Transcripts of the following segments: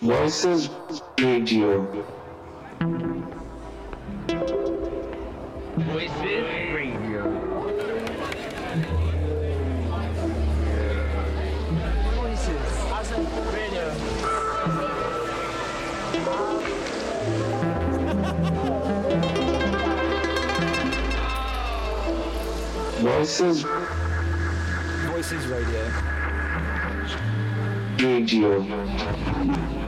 Voices Radio. Voices Radio. Voices radio. Voices Voices radio. Radio.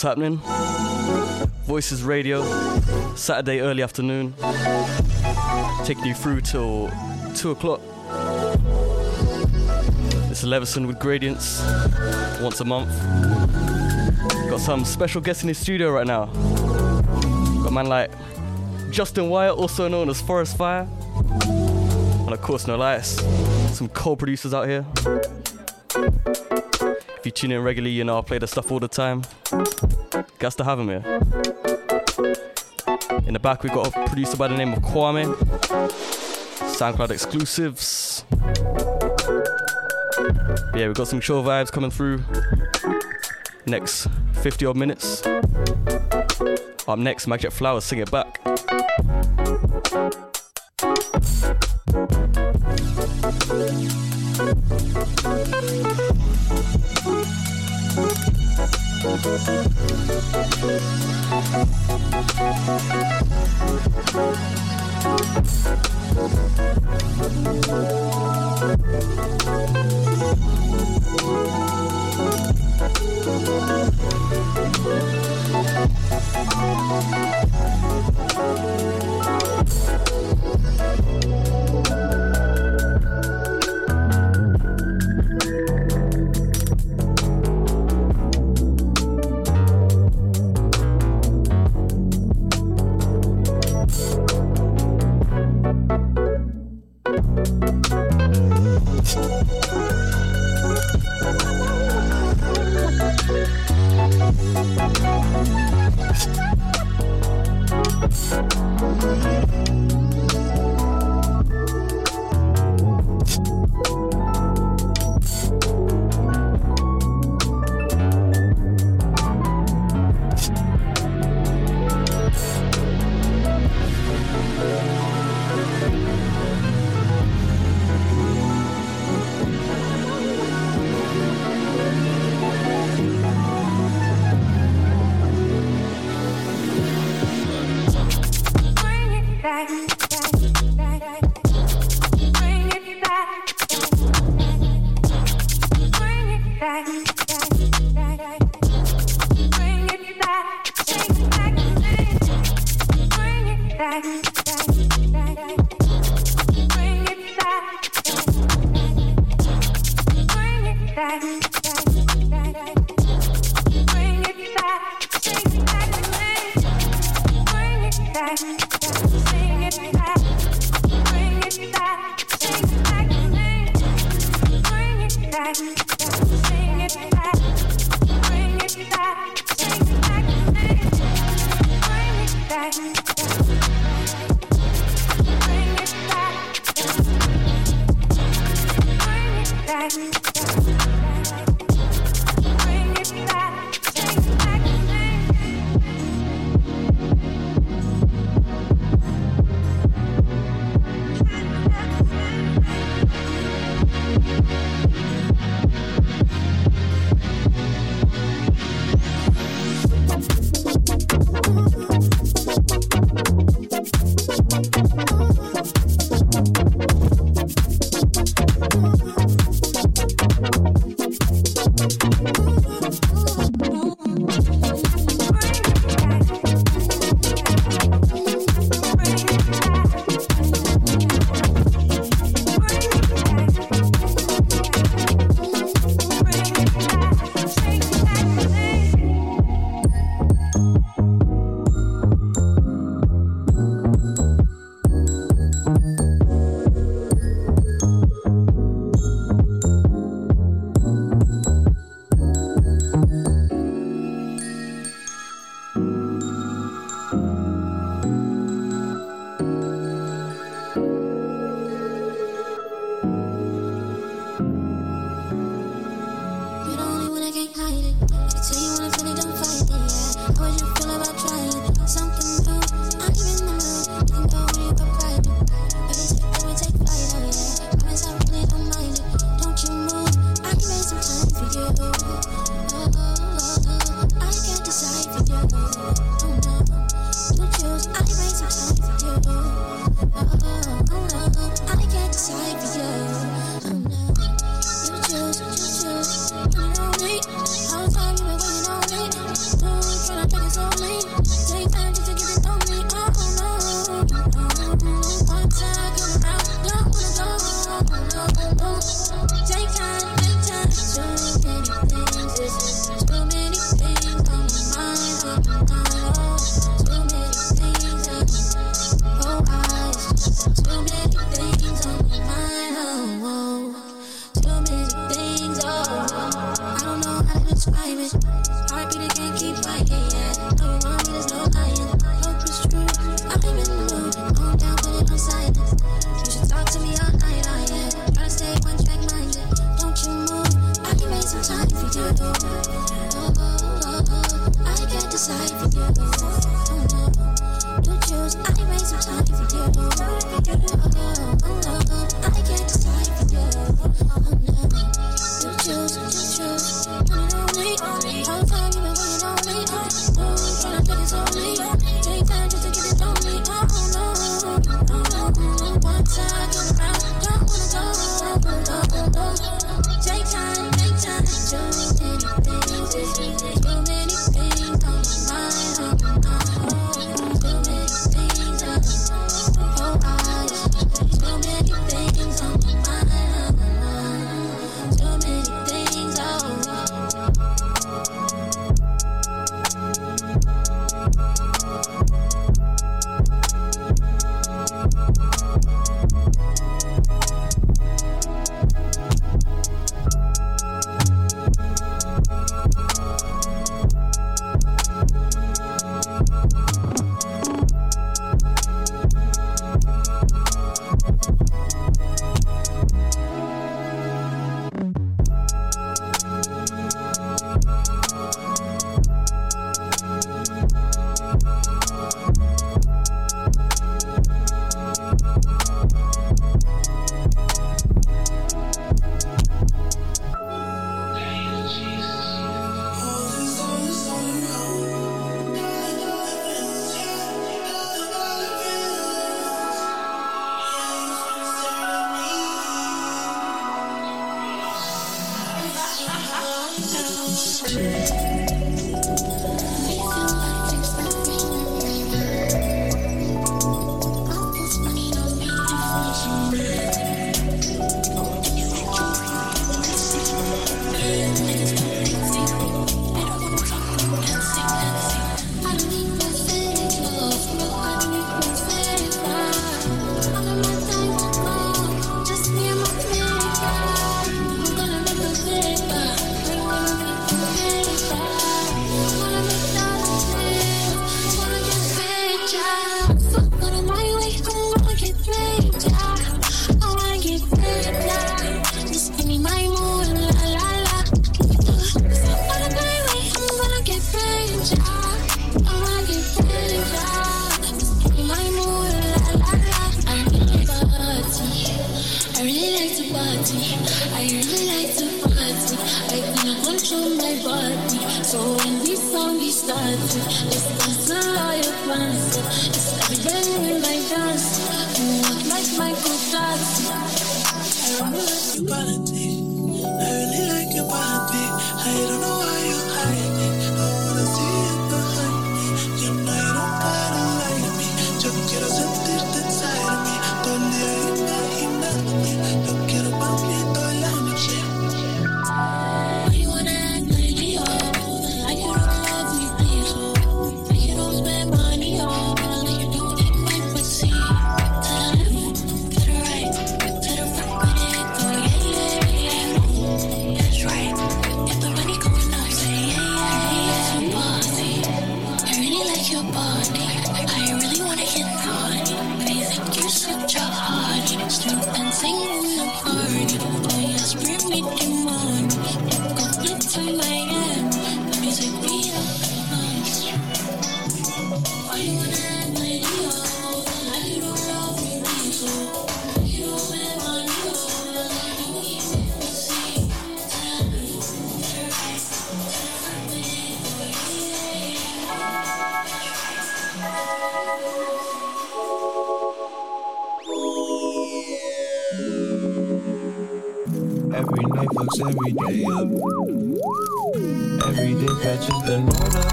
What's happening? Voices Radio, Saturday early afternoon. Taking you through till 2 o'clock. Is Leverson with Gradients, once a month. Got some special guests in the studio right now. Got man like Justin Wyatt, also known as Forest Fire. And of course, no lights. Some co-producers out here. If you tune in regularly, you know I play the stuff all the time. Got to have him here. In the back, we've got a producer by the name of Quamé. SoundCloud exclusives. yeah, we've got some chill vibes coming through. Next 50 odd minutes. Up next, Magic Flowers, sing it back. I really like to party. I can control my body. So when this song is started, let's all your plans. It's everybody in my dance. You. I really like to party. every day up. Every day catches the motor.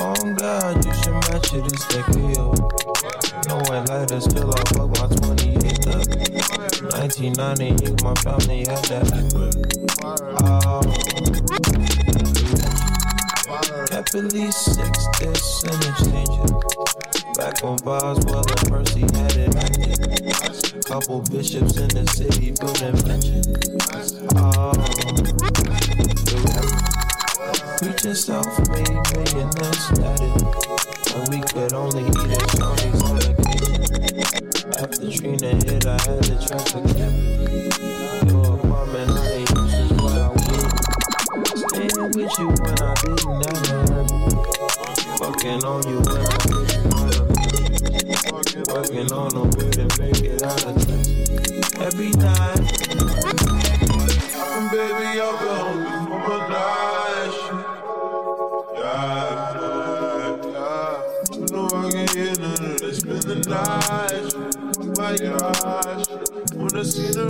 Oh God, you should match it It's stick me up. No one lighter, still I fuck my 28 up. 1990, my family had that. Oh. Happily sex, this and exchange Back on Boswell and Percy had it. Couple bishops in the city building mansions. Oh, we just self-made millionaires started when we could only eat at Tony's. on vacation. After Trina hit, I had to track the cabin. Your apartment, I ain't used to what I want. Staying with you when I didn't have none. Fucking on you when I Working on a way to make it out of touch. Every night. And baby, I'll be home before my night. Yeah, yeah. You know I can hear none of this. Spend the night. My gosh. Wanna see the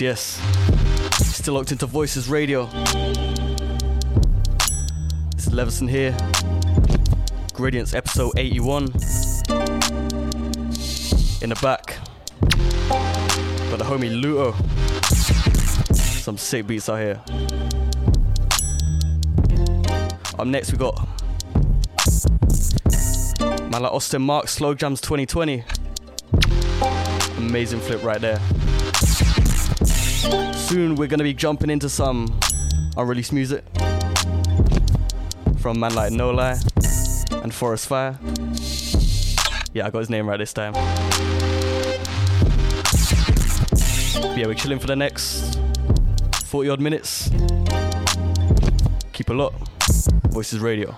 yes, yes. Still locked into Voices Radio. It's Leverson here. Gradients episode 81. In the back. Got the homie Luto. Some sick beats out here. Up next we got man Austin Marc Slow Jamz 2020. Amazing flip right there. Soon we're gonna be jumping into some unreleased music from Man Like Nolais and Forest Fire. Yeah, I got his name right this time. But yeah, we're chilling for the next 40 odd minutes. Keep a lot. Voices Radio.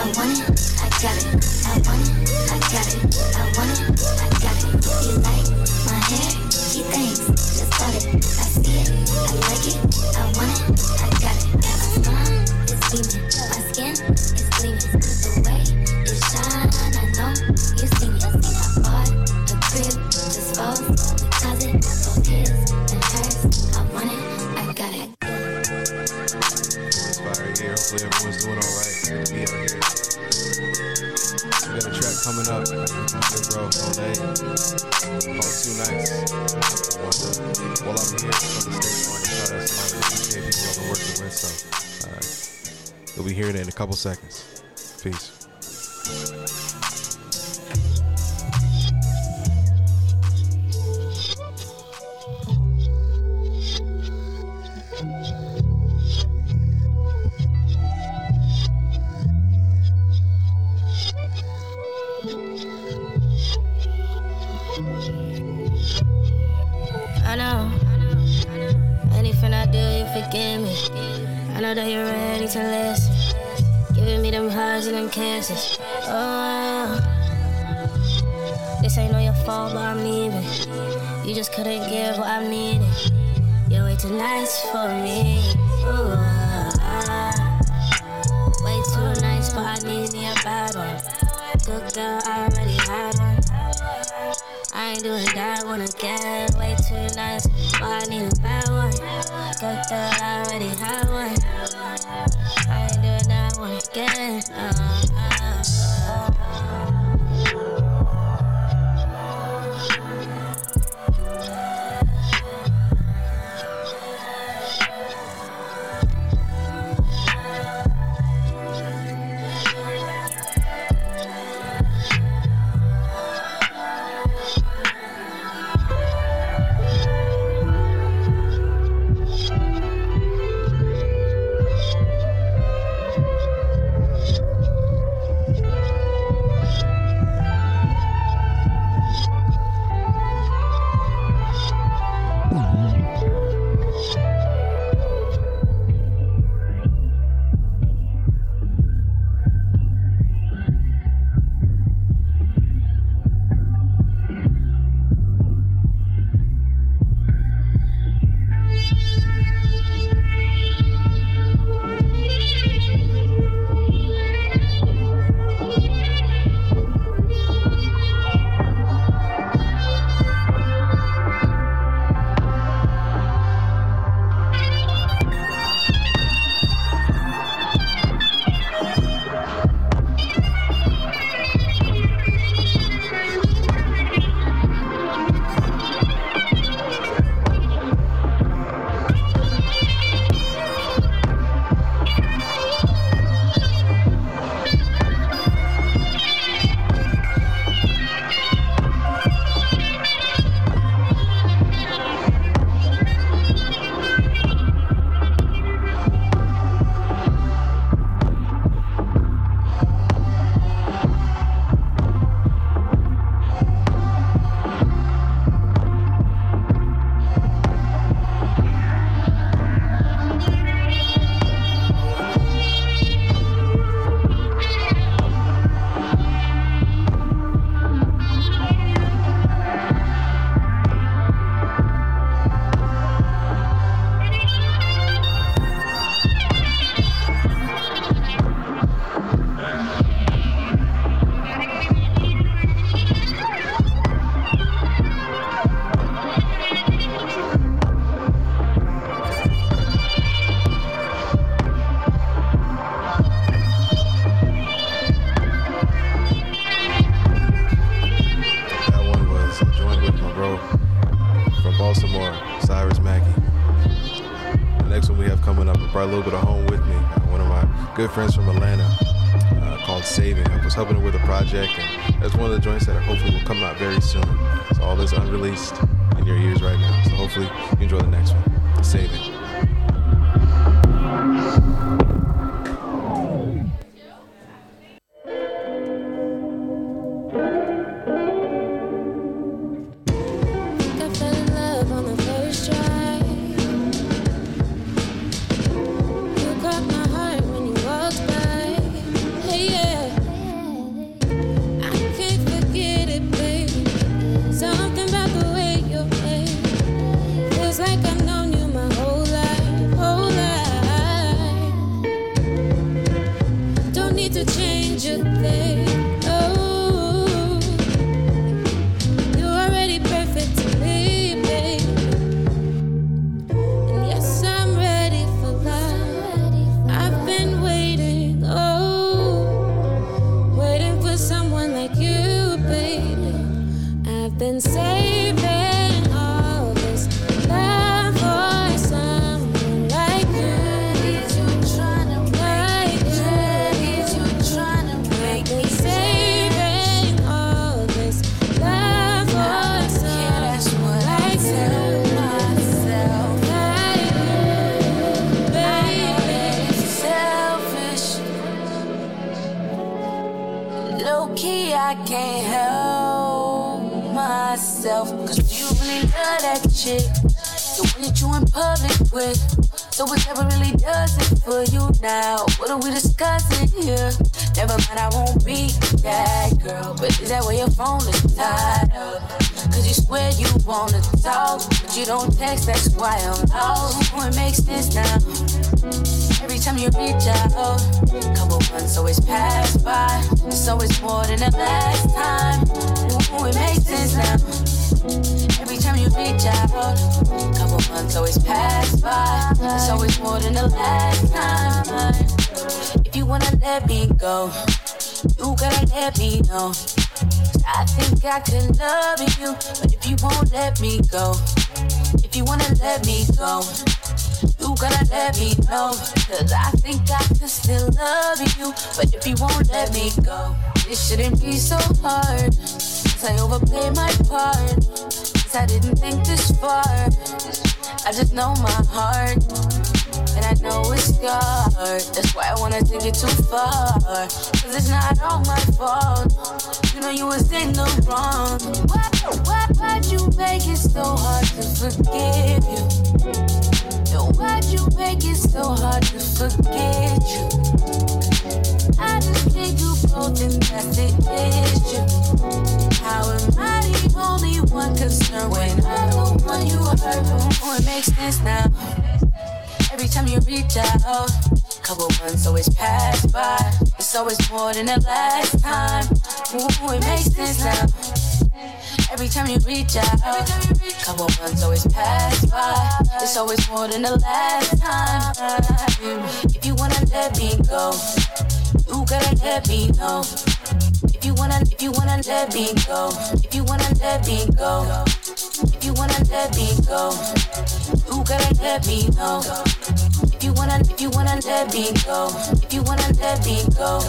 I want it, I got it. I want it, I got it. seconds. So whatever really does it for you now? What are we discussing here? Never mind, I won't be that girl. But is that where your phone is tied up? Cause you swear you wanna talk, but you don't text, that's why I'm lost. It makes sense now. Every time you reach out, couple months always pass by. It's always more than the last time. Ooh, it makes sense now. You reach out, couple months always pass by. It's always more than the last time. If you wanna let me go, you gotta let me know. I think I could love you, but if you won't let me go, if you wanna let me go, you gotta let me know. Cause I think I could still love you, but if you won't let me go, it shouldn't be so hard. Cause I overplay my part. I didn't think this far. I just know my heart. And I know it's scarred. That's why I wanna take it too far. Cause it's not all my fault. You know you was in the wrong. Why, why, why'd you make it so hard to forgive you? No, why'd you make it so hard to forget you? I just can't do both and that's the makes sense now. Every time you reach out, couple months always pass by. It's always more than the last time. Ooh, it makes sense now. Every time you reach out, couple months always pass by. It's always more than the last time. If you wanna let me go, you gotta let me know. If you wanna, if you wanna let me go, if you wanna let me go, if you wanna let me go, you gotta let me know. If you wanna, if you wanna let me go, if you wanna let me go.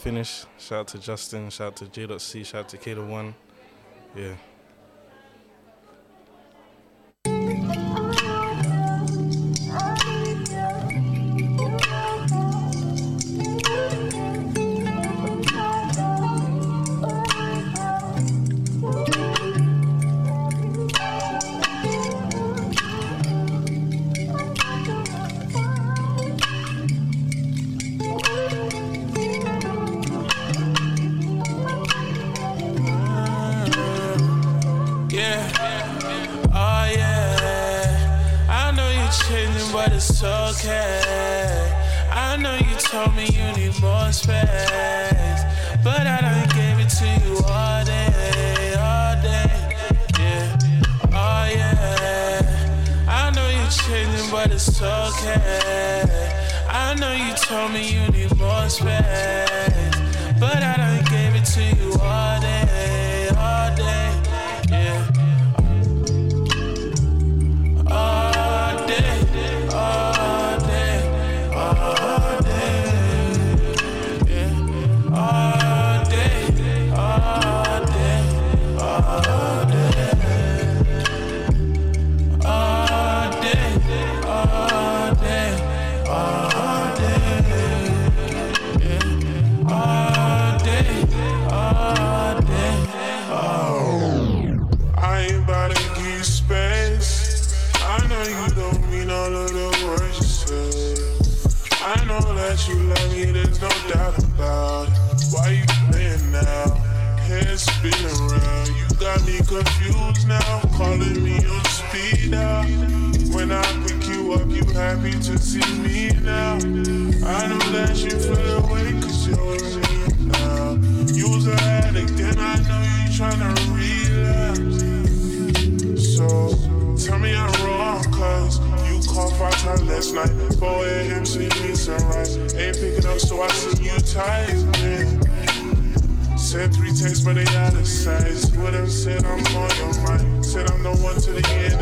Finish. Shout out to Justin, shout out to J.C, shout out to K One. Yeah. Yeah. Said, I'm on your mind. Said I'm the one to the end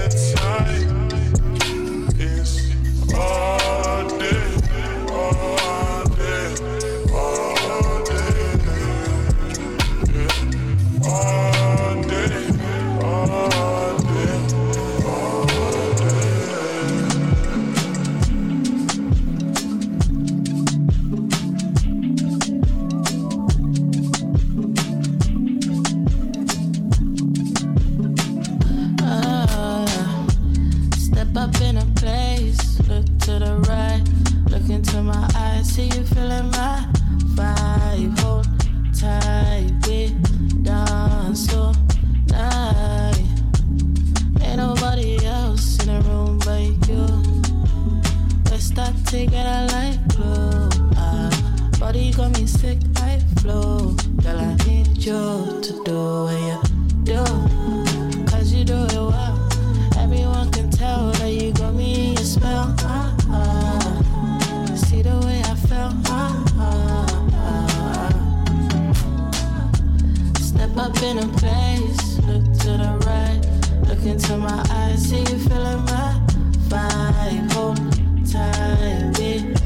Start together like glue. Ah, body got me sick like flu. Girl, I need you to do what you do. Cause you do it well. Everyone can tell that you got me in your spell. Ah, ah. See the way I felt. Ah, ah. Step up in a place, look to the right, look into my eyes, see you feeling my vibe. Hold tight,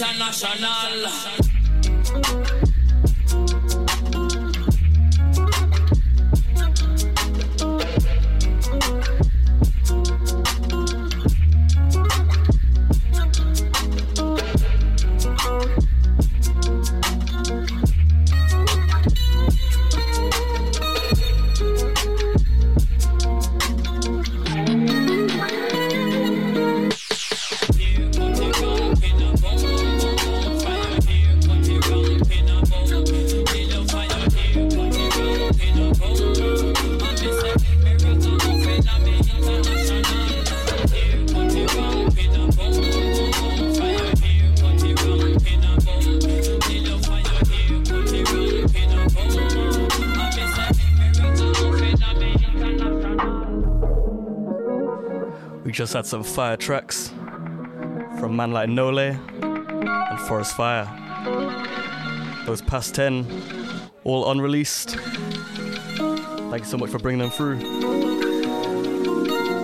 International. We just had some fire tracks from man like Nolais and Forest Fire. Those past 10, all unreleased. Thank you so much for bringing them through.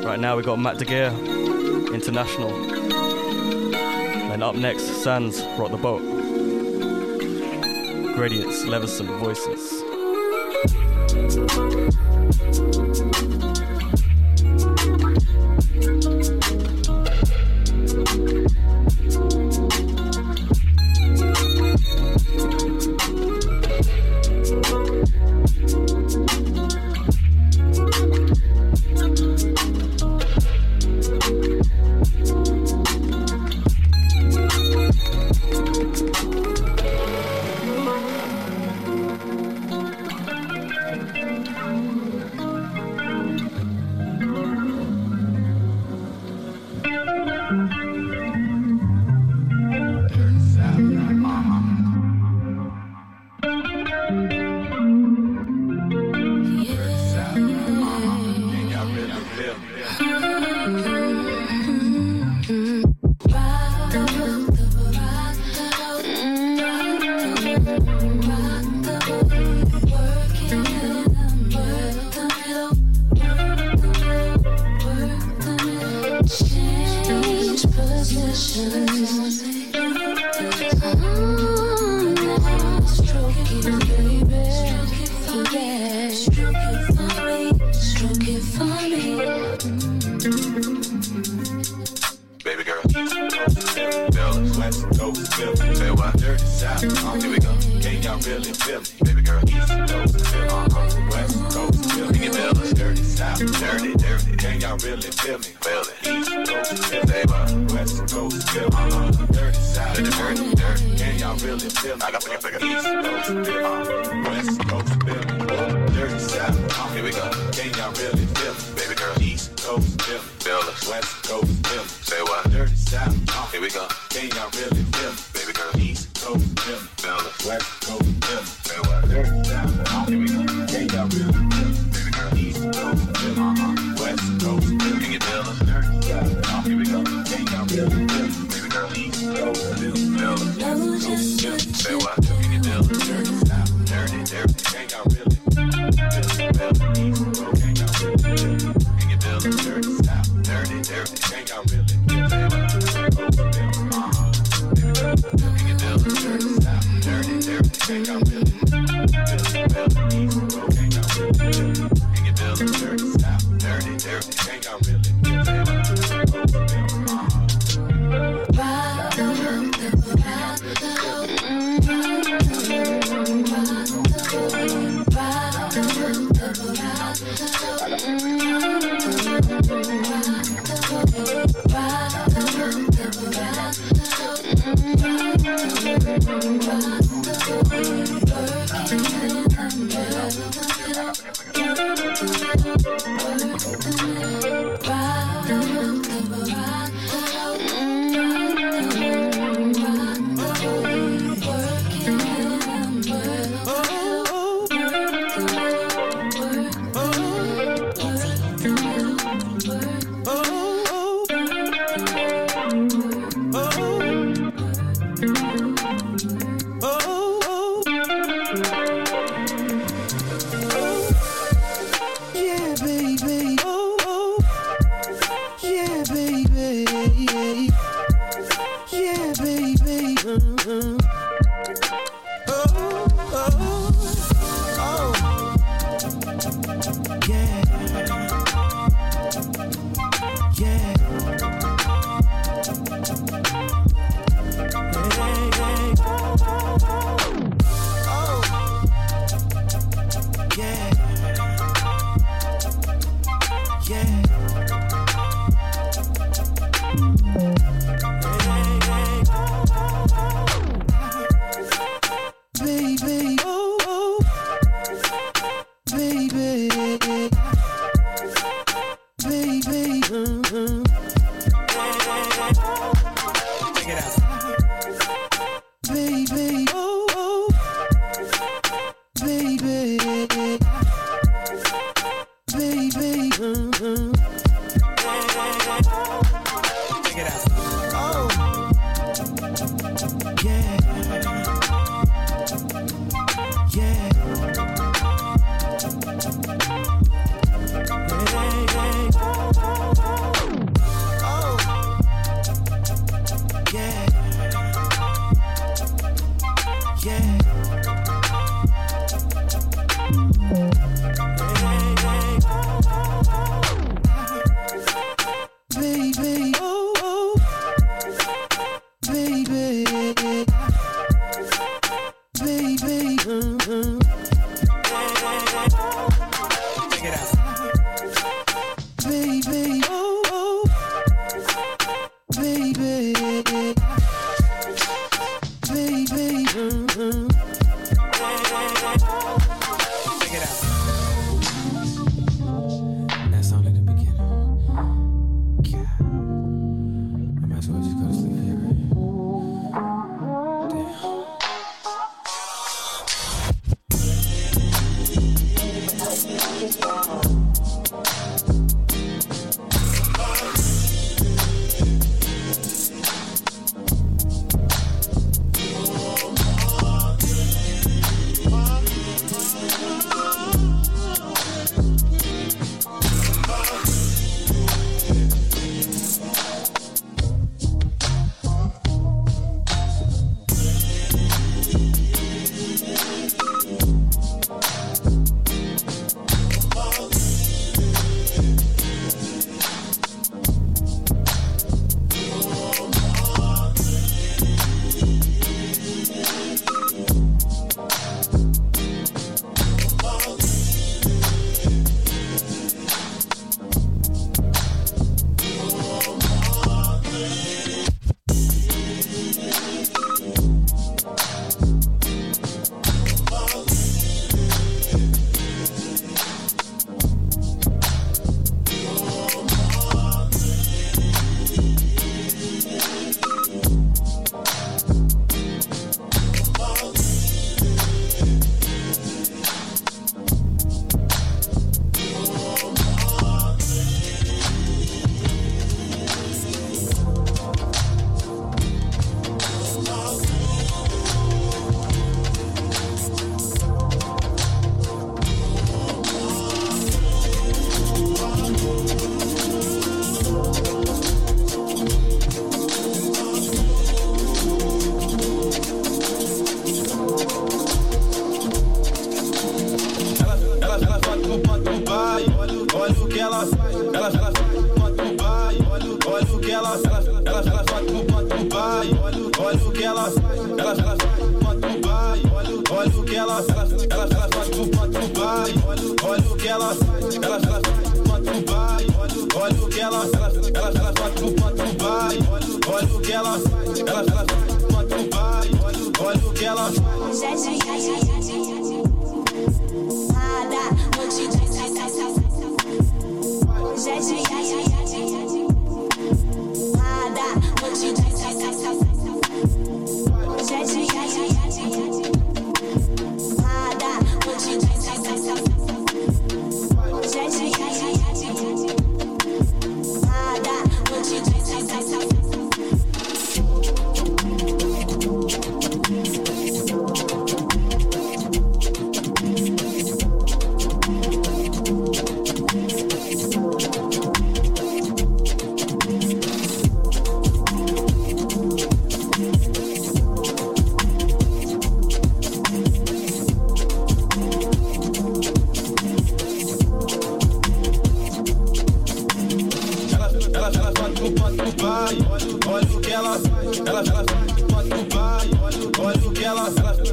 Right now we've got Matt De Geer, International. Then up next, Sans, Rock the Boat. Gradients, Leverson, Voices. Say what? Dirty South, uh, here we go. Can y'all really feel me? Baby girl, East Coast, Philly, uh-huh. West Coast, can us. Dirty South, dirty, dirty. Can y'all really feel me? Feel it. East Coast, Philly, say? West Coast, Philly, uh-huh. Dirty South, dirty, dirty. Can y'all really feel me? I got to figure East Coast, Philly, uh, West Coast, Philly, dirty South, uh, here we go. Can y'all really feel me? Baby girl, East Coast, feel us. West Coast, feel Philly, say what? Dirty South, uh, here we go. Can y'all really baby. Mm-hmm.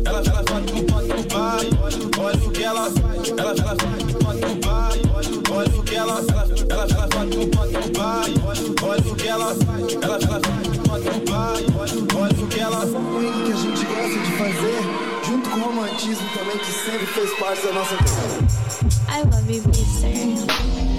ela ela faz com bota no pai. Olha o que ela faz, ela ela faz com bota no pai. Olha o que ela faz, ela ela faz com bota no pai. Olha o que ela faz, ela ela faz com bota no pai. Olha o que ela faz. O que a gente gosta de fazer junto com o romantismo também que sempre fez parte da nossa I love you, sir.